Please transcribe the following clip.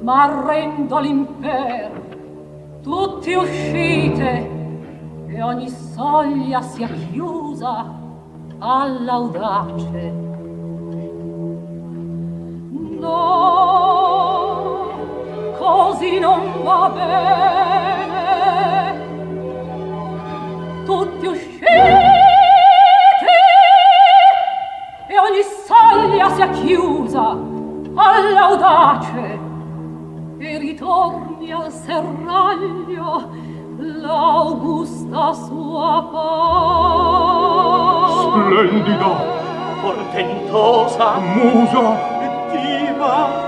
M'arrendo l'imper tutti uscite e ogni soglia sia chiusa all'audace. No così non va bene. Tutti uscite e ogni soglia sia chiusa all'audace. E ritorni al serraglio l'augusta sua pace. Splendida, portentosa, musa, diva,